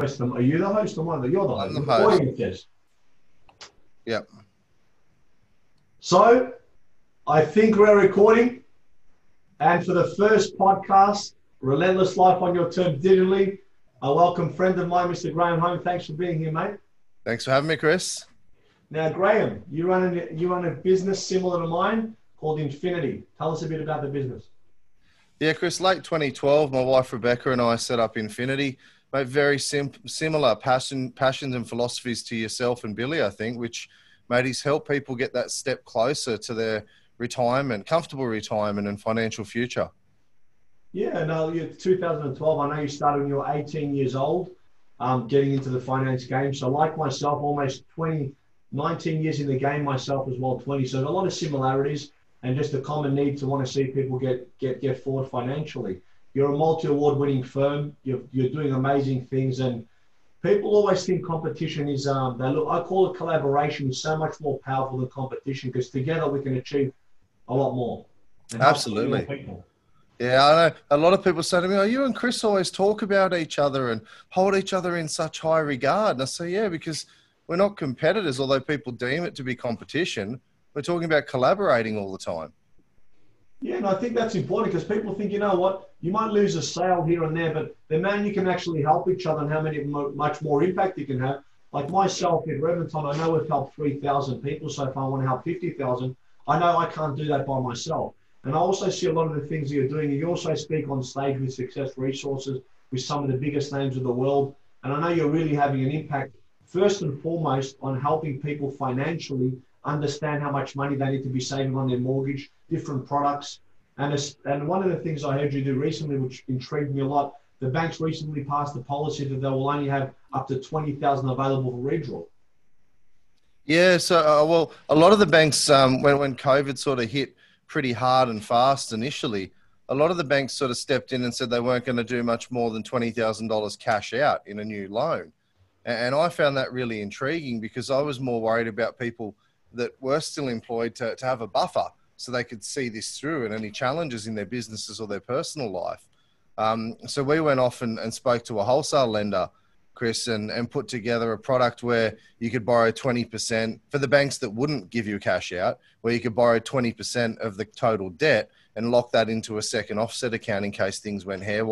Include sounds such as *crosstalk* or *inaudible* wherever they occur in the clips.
question. Are you the host or one? You're the host. I'm the host. Yep. So, I think we're recording. And for the first podcast, Relentless Life on Your Terms Digitally, I welcome friend of mine, Mr. Graham Home. Thanks for being here, mate. Thanks for having me, Chris. Now, Graham, you run a, you run a business similar to mine called Infinity. Tell us a bit about the business. Yeah, Chris, late 2012, my wife Rebecca and I set up Infinity. Mate, very sim- similar passion, passions and philosophies to yourself and Billy, I think, which, mate, he's helped people get that step closer to their retirement, comfortable retirement and financial future. Yeah, no, 2012. I know you started when you were 18 years old, um, getting into the finance game. So, like myself, almost 20, 19 years in the game myself as well, 20. So, a lot of similarities and just a common need to want to see people get get get forward financially. You're a multi-award winning firm. You're, you're doing amazing things, and people always think competition is um. They look. I call it collaboration is so much more powerful than competition because together we can achieve a lot more. Absolutely. Yeah, I know. A lot of people say to me, "Oh, you and Chris always talk about each other and hold each other in such high regard." And I say, "Yeah, because we're not competitors, although people deem it to be competition. We're talking about collaborating all the time." Yeah, and I think that's important because people think, you know what, you might lose a sale here and there, but the man you can actually help each other and how many much more impact you can have. Like myself in Reventon, I know we've helped 3,000 people so far. I want to help 50,000. I know I can't do that by myself. And I also see a lot of the things that you're doing. You also speak on stage with Success Resources with some of the biggest names of the world. And I know you're really having an impact, first and foremost, on helping people financially understand how much money they need to be saving on their mortgage, different products. And, and one of the things I heard you do recently, which intrigued me a lot, the banks recently passed a policy that they will only have up to 20,000 available for redraw. Yeah, so uh, well, a lot of the banks, um, when when COVID sort of hit pretty hard and fast initially, a lot of the banks sort of stepped in and said they weren't going to do much more than twenty thousand dollars cash out in a new loan, and I found that really intriguing because I was more worried about people that were still employed to, to have a buffer so they could see this through and any challenges in their businesses or their personal life. Um, so we went off and, and spoke to a wholesale lender, Chris, and, and put together a product where you could borrow 20% for the banks that wouldn't give you cash out, where you could borrow 20% of the total debt and lock that into a second offset account in case things went hair,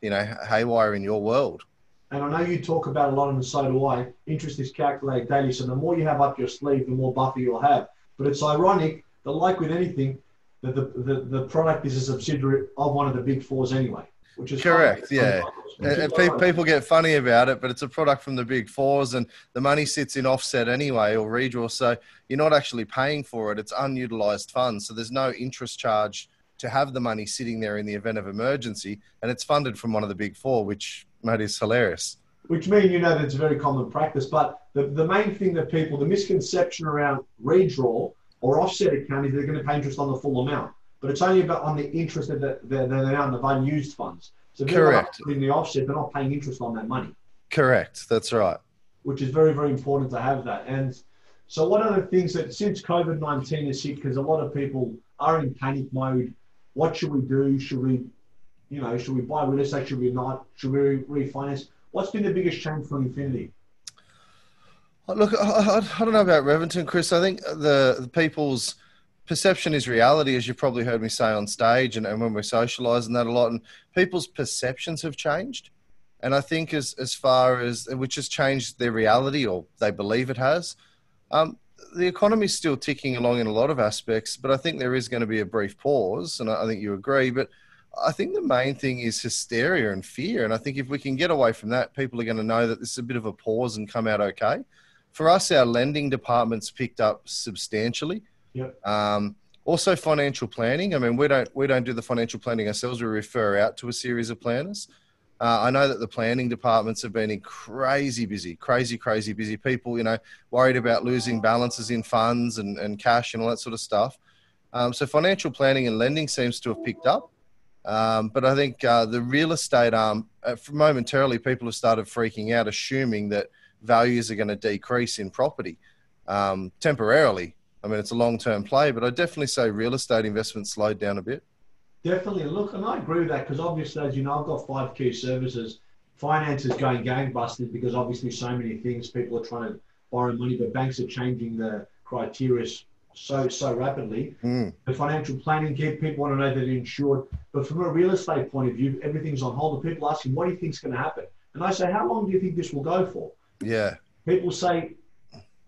you know, haywire in your world. And I know you talk about a lot, and so do I. Interest is calculated daily. So the more you have up your sleeve, the more buffer you'll have. But it's ironic that, like with anything, that the, the, the product is a subsidiary of one of the big fours anyway. Which is correct, yeah. And people get funny about it, but it's a product from the big fours, and the money sits in offset anyway or redraw. So you're not actually paying for it; it's unutilized funds. So there's no interest charge to have the money sitting there in the event of emergency, and it's funded from one of the big four, which mate is hilarious. Which means you know that it's a very common practice, but the, the main thing that people, the misconception around redraw or offset account is they're going to pay interest on the full amount, but it's only about on the interest that they're, they're, they're the unused funds. So Correct. In the offset, they're not paying interest on that money. Correct. That's right. Which is very, very important to have that. And so, one of the things that since COVID 19 has hit, because a lot of people are in panic mode, what should we do? Should we, you know, should we buy real estate? Should we not? Should we refinance? What's been the biggest change for Infinity? Look, I, I don't know about Reventon, Chris. I think the, the, people's perception is reality, as you've probably heard me say on stage and, and when we're socialising that a lot. And people's perceptions have changed. And I think as, as far as, which has changed their reality or they believe it has, um, the economy is still ticking along in a lot of aspects, but I think there is going to be a brief pause, and I think you agree. But I think the main thing is hysteria and fear, and I think if we can get away from that, people are going to know that this is a bit of a pause and come out okay. For us, our lending department's picked up substantially. Yep. Um, also, financial planning. I mean, we don't we don't do the financial planning ourselves. We refer out to a series of planners. Uh, I know that the planning departments have been crazy busy, crazy, crazy busy. People, you know, worried about losing balances in funds and, and cash and all that sort of stuff. Um, so financial planning and lending seems to have picked up. Um, but I think uh, the real estate arm, uh, momentarily, people have started freaking out, assuming that values are going to decrease in property um, temporarily. I mean, it's a long term play, but I definitely say real estate investment slowed down a bit. Definitely. Look, and I agree with that because obviously, as you know, I've got five key services. finance is going gangbusters because obviously so many things people are trying to borrow money, but banks are changing the criteria so so rapidly. Mm. The financial planning kit, people want to know that they're insured. But from a real estate point of view, everything's on hold. And people asking, what do you think's going to happen? And I say, how long do you think this will go for? Yeah. People say,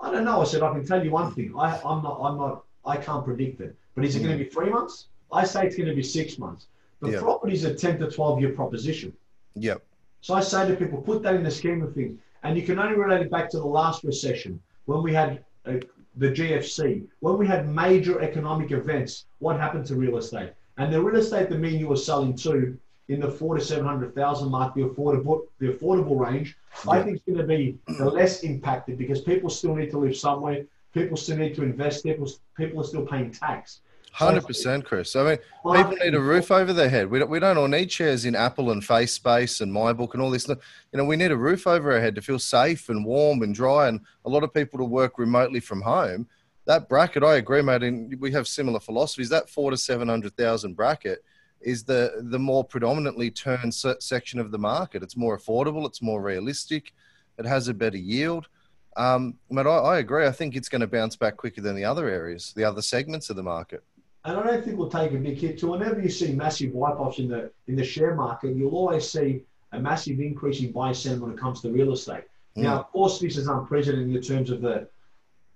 I don't know. I said, I can tell you one thing. I, I'm not, I'm not, I can't predict it. But is it going to be three months? I say it's going to be six months. The Yeah. is a 10 to 12 year proposition. Yep. So I say to people, put that in the scheme of things. And you can only relate it back to the last recession when we had uh, the GFC, when we had major economic events. What happened to real estate? And the real estate that me and you were selling to in the four to seven hundred thousand mark, the affordable, the affordable range, I Yeah. think it's going to be the less impacted because people still need to live somewhere. People still need to invest. People, people are still paying tax. Hundred percent, Chris. I mean, people need a roof over their head. We don't, we don't all need shares in Apple and Face Space and MyBook and all this. You know, we need a roof over our head to feel safe and warm and dry. And a lot of people to work remotely from home. That bracket, I agree, mate. And we have similar philosophies. That four to seven hundred thousand bracket is the the more predominantly turned se- section of the market. It's more affordable. It's more realistic. It has a better yield. Um, but I, I agree. I think it's going to bounce back quicker than the other areas, the other segments of the market. And I don't think we'll take a big hit. So whenever you see massive wipe-offs in the in the share market, you'll always see a massive increase in buy sentiment when it comes to real estate. Now, of course, this is unprecedented in terms of the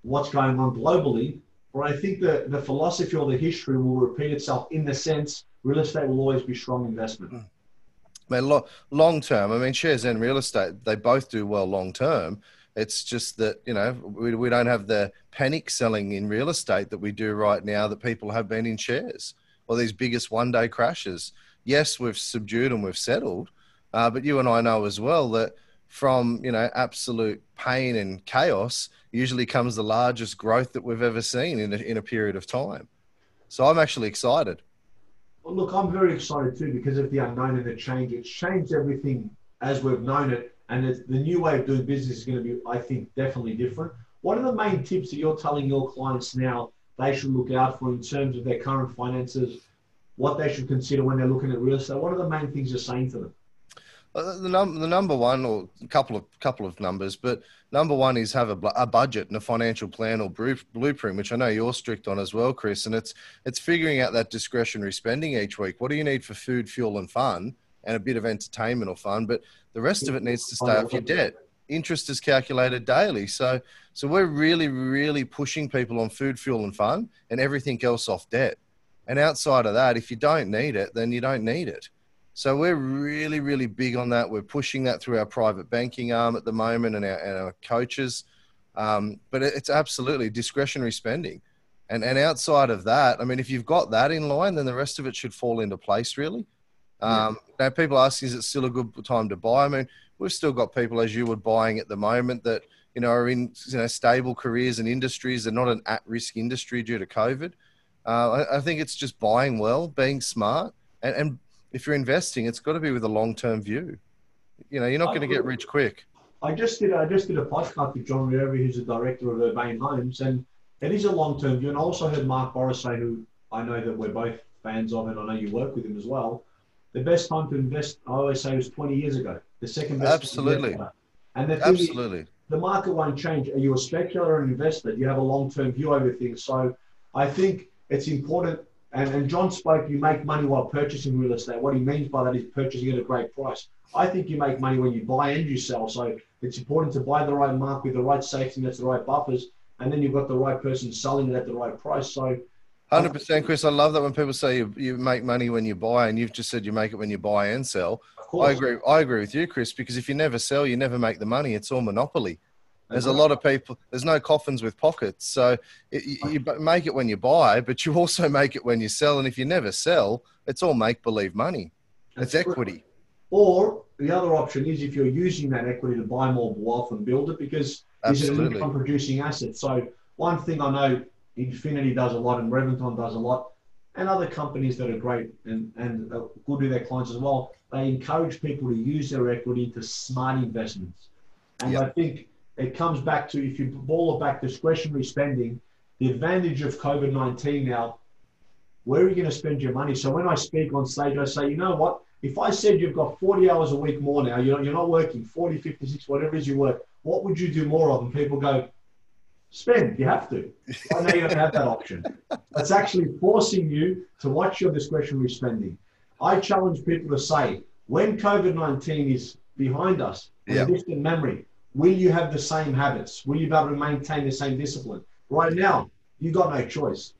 what's going on globally. But I think the, the philosophy or the history will repeat itself in the sense real estate will always be strong investment. I mean, lo- long term, I mean, shares and real estate, they both do well long term. It's just that, you know, we, we don't have the panic selling in real estate that we do right now that people have been in shares or these biggest one day crashes. Yes, we've subdued and we've settled, uh, but you and I know as well that from, you know, absolute pain and chaos usually comes the largest growth that we've ever seen in a, in a period of time. So I'm actually excited. Well, look, I'm very excited too because of the unknown and the change. It's changed everything as we've known it, and the new way of doing business is going to be, I think, definitely different. What are the main tips that you're telling your clients now they should look out for in terms of their current finances? What they should consider when they're looking at real estate? What are the main things you're saying to them? Uh, the, num- the number one, or a couple of couple of numbers, but number one is have a, a budget and a financial plan or blueprint, which I know you're strict on as well, Chris. And it's it's figuring out that discretionary spending each week. What do you need for food, fuel, and fun, and a bit of entertainment or fun? But the rest of it needs to stay off your debt. Interest is calculated daily, so so we're really really pushing people on food, fuel, and fun, and everything else off debt. And outside of that, if you don't need it, then you don't need it. So we're really, really big on that. We're pushing that through our private banking arm at the moment and our, and our coaches. Um, but it's absolutely discretionary spending. And, and outside of that, I mean, if you've got that in line, then the rest of it should fall into place, really. Um, Now, people ask, is it still a good time to buy? I mean, we've still got people, as you were buying at the moment, that, you know, are in you know, stable careers and industries. They're not an at risk industry due to COVID. Uh, I, I think it's just buying well, being smart, and, and if you're investing, it's got to be with a long term view. You know, you're not going to get rich quick. I just did I just did a podcast with John Rieri, who's the director of Urbane Homes, and it is a long term view. And I also heard Mark Bouris say, who I know that we're both fans of, and I know you work with him as well. The best time to invest, I always say, was 20 years ago. The second best. Absolutely. And the thing is, Absolutely. the market won't change. Are you a speculator or an investor? You have a long term view over things. So I think it's important. And, and John spoke, you make money while purchasing real estate. What he means by that is purchasing at a great price. I think you make money when you buy and you sell. So it's important to buy the right mark with the right safety nets, the right buffers, and then you've got the right person selling it at the right price. So Hundred percent, Chris. I love that when people say you, you make money when you buy, and you've just said you make it when you buy and sell. of course, I agree. I agree with you, Chris, because if you never sell, you never make the money. It's all monopoly. There's a lot of people. There's no coffins with pockets, so it, you, you make it when you buy, but you *laughs* also make it when you sell. And if you never sell, it's all make believe money. It's That's equity. Or the other option is if you're using that equity to buy more wealth and build it because it's it an income producing asset? So one thing I know Infinity does a lot and Reventon does a lot and other companies that are great and, and good with their clients as well, they encourage people to use their equity into smart investments. And Yep. I think it comes back to if you ball it back discretionary spending, the advantage of COVID 19 now, where are you going to spend your money? So when I speak on stage, I say, you know what? if I said you've got 40 hours a week more now, you're, you're not working 40, 56, whatever it is you work, what would you do more of? And people go, spend. You have to. I know you don't have that option. It's actually forcing you to watch your discretionary spending. I challenge people to say, when COVID 19 is behind us, in yep. distant memory, will you have the same habits? Will you be able to maintain the same discipline? Right now, you've got no choice.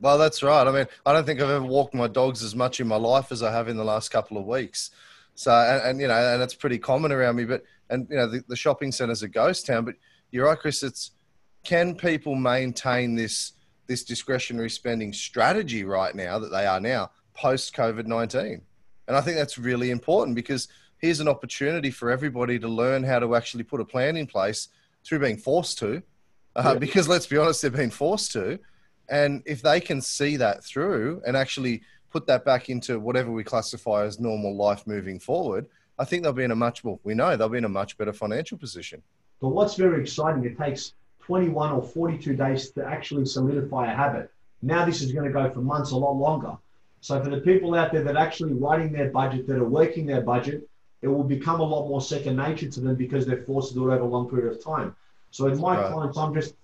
Well, that's right. I mean, I don't think I've ever walked my dogs as much in my life as I have in the last couple of weeks. So, and, and you know, and it's pretty common around me. But and you know, the, the shopping centre's a ghost town. But you're right, Chris. It's can people maintain this this discretionary spending strategy right now that they are now post COVID nineteen? And I think that's really important because here's an opportunity for everybody to learn how to actually put a plan in place through being forced to. Uh, yeah. Because let's be honest, they've been forced to. And if they can see that through and actually put that back into whatever we classify as normal life moving forward, I think they'll be in a much more, we know they'll be in a much better financial position. But what's very exciting, it takes 21 or 42 days to actually solidify a habit. Now this is going to go for months, a lot longer. So for the people out there that are actually writing their budget, that are working their budget, it will become a lot more second nature to them because they're forced to do it over a long period of time. So in my right. clients, I'm just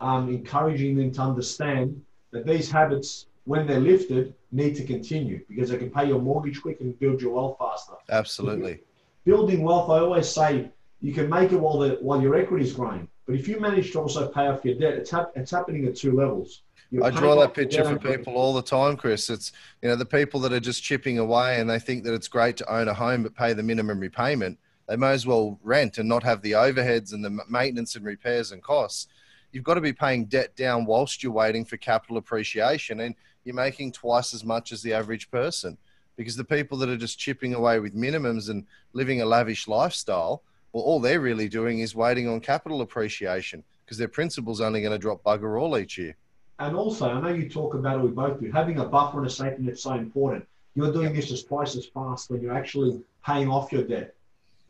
um, encouraging them to understand that these habits, when they're lifted, need to continue because they can pay your mortgage quick and build your wealth faster. Absolutely. Building wealth, I always say you can make it while the while your equity is growing, but if you manage to also pay off your debt, it's, hap- it's happening at two levels. I draw that picture for people all the time, Chris. It's you know the people that are just chipping away and they think that it's great to own a home but pay the minimum repayment. They may as well rent and not have the overheads and the maintenance and repairs and costs you've got to be paying debt down whilst you're waiting for capital appreciation and you're making twice as much as the average person because the people that are just chipping away with minimums and living a lavish lifestyle well all they're really doing is waiting on capital appreciation because their principal's only going to drop bugger all each year and also i know you talk about it we both do having a buffer and a safety net is so important you're doing this as twice as fast when you're actually paying off your debt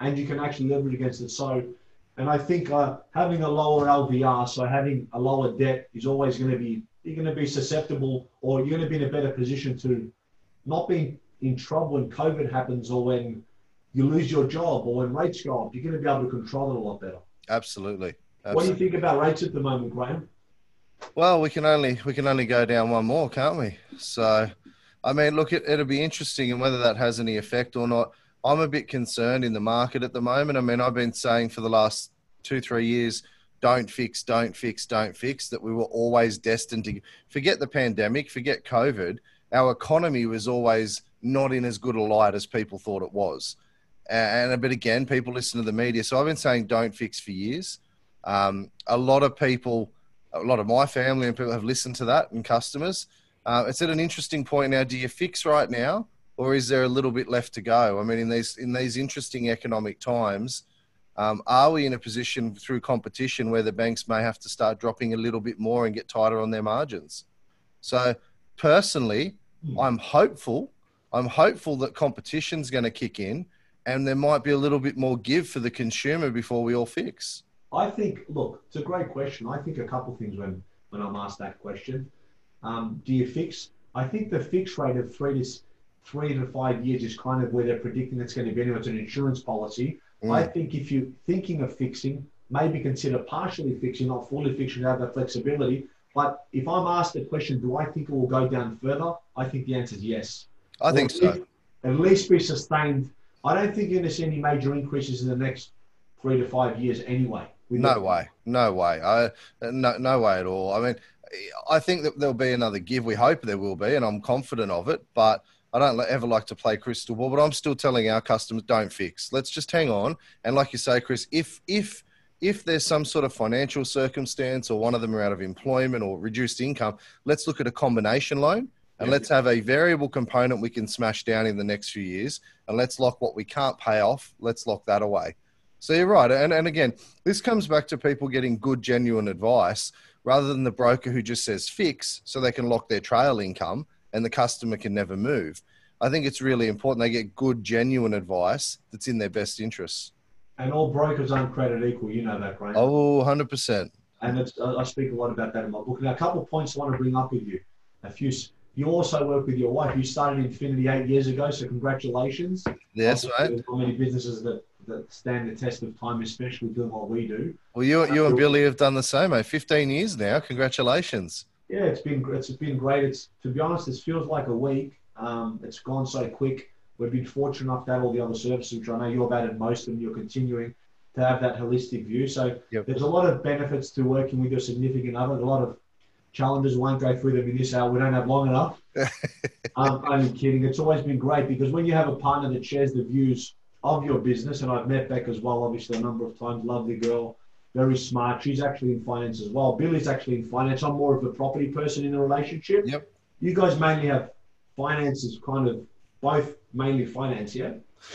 and you can actually leverage against it so and I think uh, having a lower LVR, so having a lower debt, is always going to be you're going to be susceptible, or you're going to be in a better position to not be in trouble when COVID happens, or when you lose your job, or when rates go up. You're going to be able to control it a lot better. Absolutely. Absolutely. What do you think about rates at the moment, Graham? Well, we can only we can only go down one more, can't we? So, I mean, look, it, it'll be interesting, and whether that has any effect or not. I'm a bit concerned in the market at the moment. I mean, I've been saying for the last two, three years, don't fix, don't fix, don't fix, that we were always destined to forget the pandemic, forget COVID. Our economy was always not in as good a light as people thought it was. And but again, people listen to the media. So I've been saying don't fix for years. Um, a lot of people, a lot of my family and people have listened to that and customers. Uh, it's at an interesting point now. Do you fix right now? or is there a little bit left to go? I mean, in these in these interesting economic times, um, are we in a position through competition where the banks may have to start dropping a little bit more and get tighter on their margins? So, personally, hmm. I'm hopeful. I'm hopeful that competition's going to kick in, and there might be a little bit more give for the consumer before we all fix. I think. Look, it's a great question. I think a couple of things when when I'm asked that question. Um, do you fix? I think the fixed rate of three to three to five years is kind of where they're predicting it's going to be anyway. It's an insurance policy. Mm. I think if you're thinking of fixing, maybe consider partially fixing, not fully fixing, have that flexibility. But if I'm asked the question, do I think it will go down further? I think the answer is yes. I or think so. At least be sustained. I don't think you're going to see any major increases in the next three to five years anyway. No way. No way. I, no, no way at all. I mean, I think that there'll be another give. We hope there will be, and I'm confident of it. But I don't ever like to play crystal ball, but I'm still telling our customers don't fix. Let's just hang on. And like you say, Chris, if if if there's some sort of financial circumstance or one of them are out of employment or reduced income, let's look at a combination loan and let's have a variable component we can smash down in the next few years and let's lock what we can't pay off. Let's lock that away. So you're right. And, and again, this comes back to people getting good, genuine advice rather than the broker who just says fix so they can lock their trail income and the customer can never move. I think it's really important they get good, genuine advice that's in their best interests. And all brokers aren't created equal. You know that, right? Oh, 100%. And I speak a lot about that in my book. Now, a couple of points I want to bring up with you. A few you also work with your wife. You started Infinity eight years ago, so congratulations. Yes, Obviously, right. There's not many businesses that, that stand the test of time, especially doing what we do. Well, you you and Billy have done the same, mate. Fifteen years now. Congratulations. Yeah, it's been it's been great. It's to be honest, it feels like a week. Um, it's gone so quick. We've been fortunate enough to have all the other services, which I know you've added most and. You're continuing to have that holistic view. So Yep. there's a lot of benefits to working with your significant other. A lot of challenges. Won't go through them in this hour. We don't have long enough. *laughs* um, only kidding. It's always been great because when you have a partner that shares the views of your business, and I've met Beck as well, obviously a number of times. Lovely girl, very smart. She's actually in finance as well. Billy's actually in finance. I'm more of a property person in the relationship. Yep. You guys mainly have finances, kind of both mainly finance, yeah.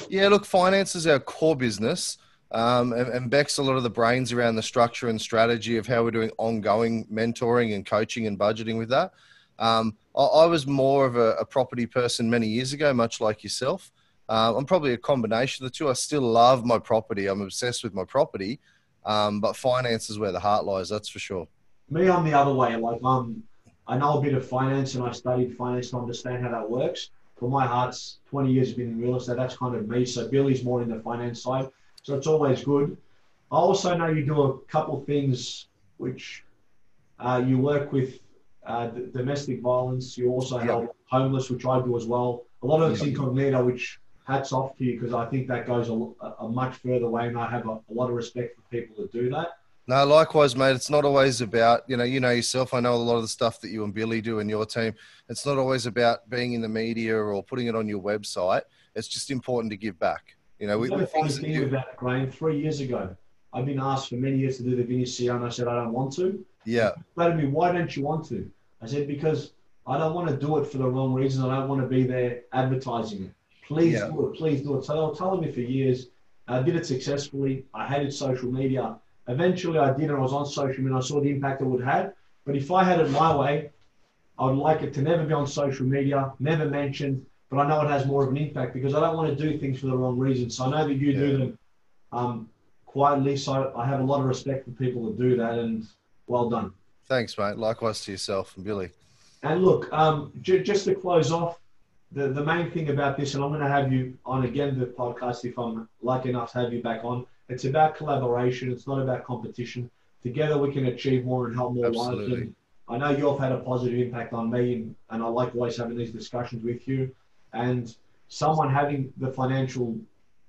Yeah, look, finance is our core business. Um, and, and Beck's a lot of the brains around the structure and strategy of how we're doing ongoing mentoring and coaching and budgeting with that. Um, I, I was more of a, a property person many years ago, much like yourself. Uh, I'm probably a combination of the two. I still love my property. I'm obsessed with my property, um, but finance is where the heart lies. That's for sure. Me, I'm the other way. Like um, I know a bit of finance, and I studied finance to understand how that works. But my heart's 20 years been in real estate. That's kind of me. So Billy's more in the finance side. So it's always good. I also know you do a couple things which uh, you work with uh, d- domestic violence. You also Yep. help homeless, which I do as well. A lot of it's Yep. incognito, which hats off to you because I think that goes a, a much further way, and I have a, a lot of respect for people that do that. No, likewise, mate. It's not always about, you know, you know yourself. I know a lot of the stuff that you and Billy do in your team. It's not always about being in the media or putting it on your website. It's just important to give back. You know, we, You know we the funny things thing you, with that, Graham, three years ago, I've been asked for many years to do the Vinny CEO, and I said I don't want to. yeah, They me, why don't you want to? I said because I don't want to do it for the wrong reason. I don't want to be there advertising it. Please Yeah. do it. Please do it. So they were telling me for years. I did it successfully. I hated social media. Eventually, I did, and I was on social media. I saw the impact it would have. But if I had it my way, I would like it to never be on social media, never mentioned. But I know it has more of an impact because I don't want to do things for the wrong reasons. So I know that you do them um, quietly. So I have a lot of respect for people that do that, and well done. thanks, mate. Likewise to yourself and Billy. And look, um, j- just to close off, the, the main thing about this, and I'm going to have you on again the podcast if I'm lucky enough to have you back on. It's about collaboration. It's not about competition. Together we can achieve more and help more lives. Absolutely. And I know you've had a positive impact on me, and, and I like always having these discussions with you. And someone having the financial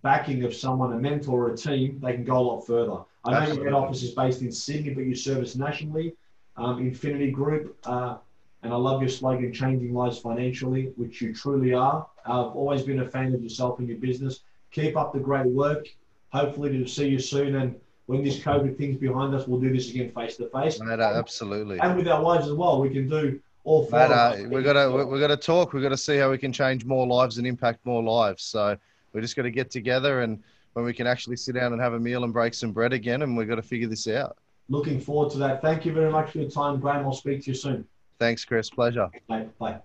backing of someone, a mentor or a team, they can go a lot further. I know your head office is based in Sydney, but you service nationally. Um, Infinity Group, uh, and I love your slogan, changing lives financially, which you truly are. I've always been a fan of yourself and your business. Keep up the great work. Hopefully, to see you soon. And when this COVID thing's behind us, we'll do this again face to face. Absolutely. And with our wives as well, we can do all four. Mate, uh, us. we gotta we, we gotta talk. We gotta see how we can change more lives and impact more lives. So we're just gonna get together and when we can actually sit down and have a meal and break some bread again, and we've got to figure this out. Looking forward to that. Thank you very much for your time, Graham. I'll speak to you soon. Thanks, Chris. Pleasure. Bye. Bye.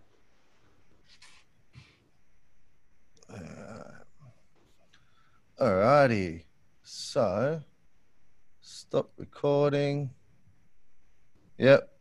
Uh, alrighty. So stop recording. Yep.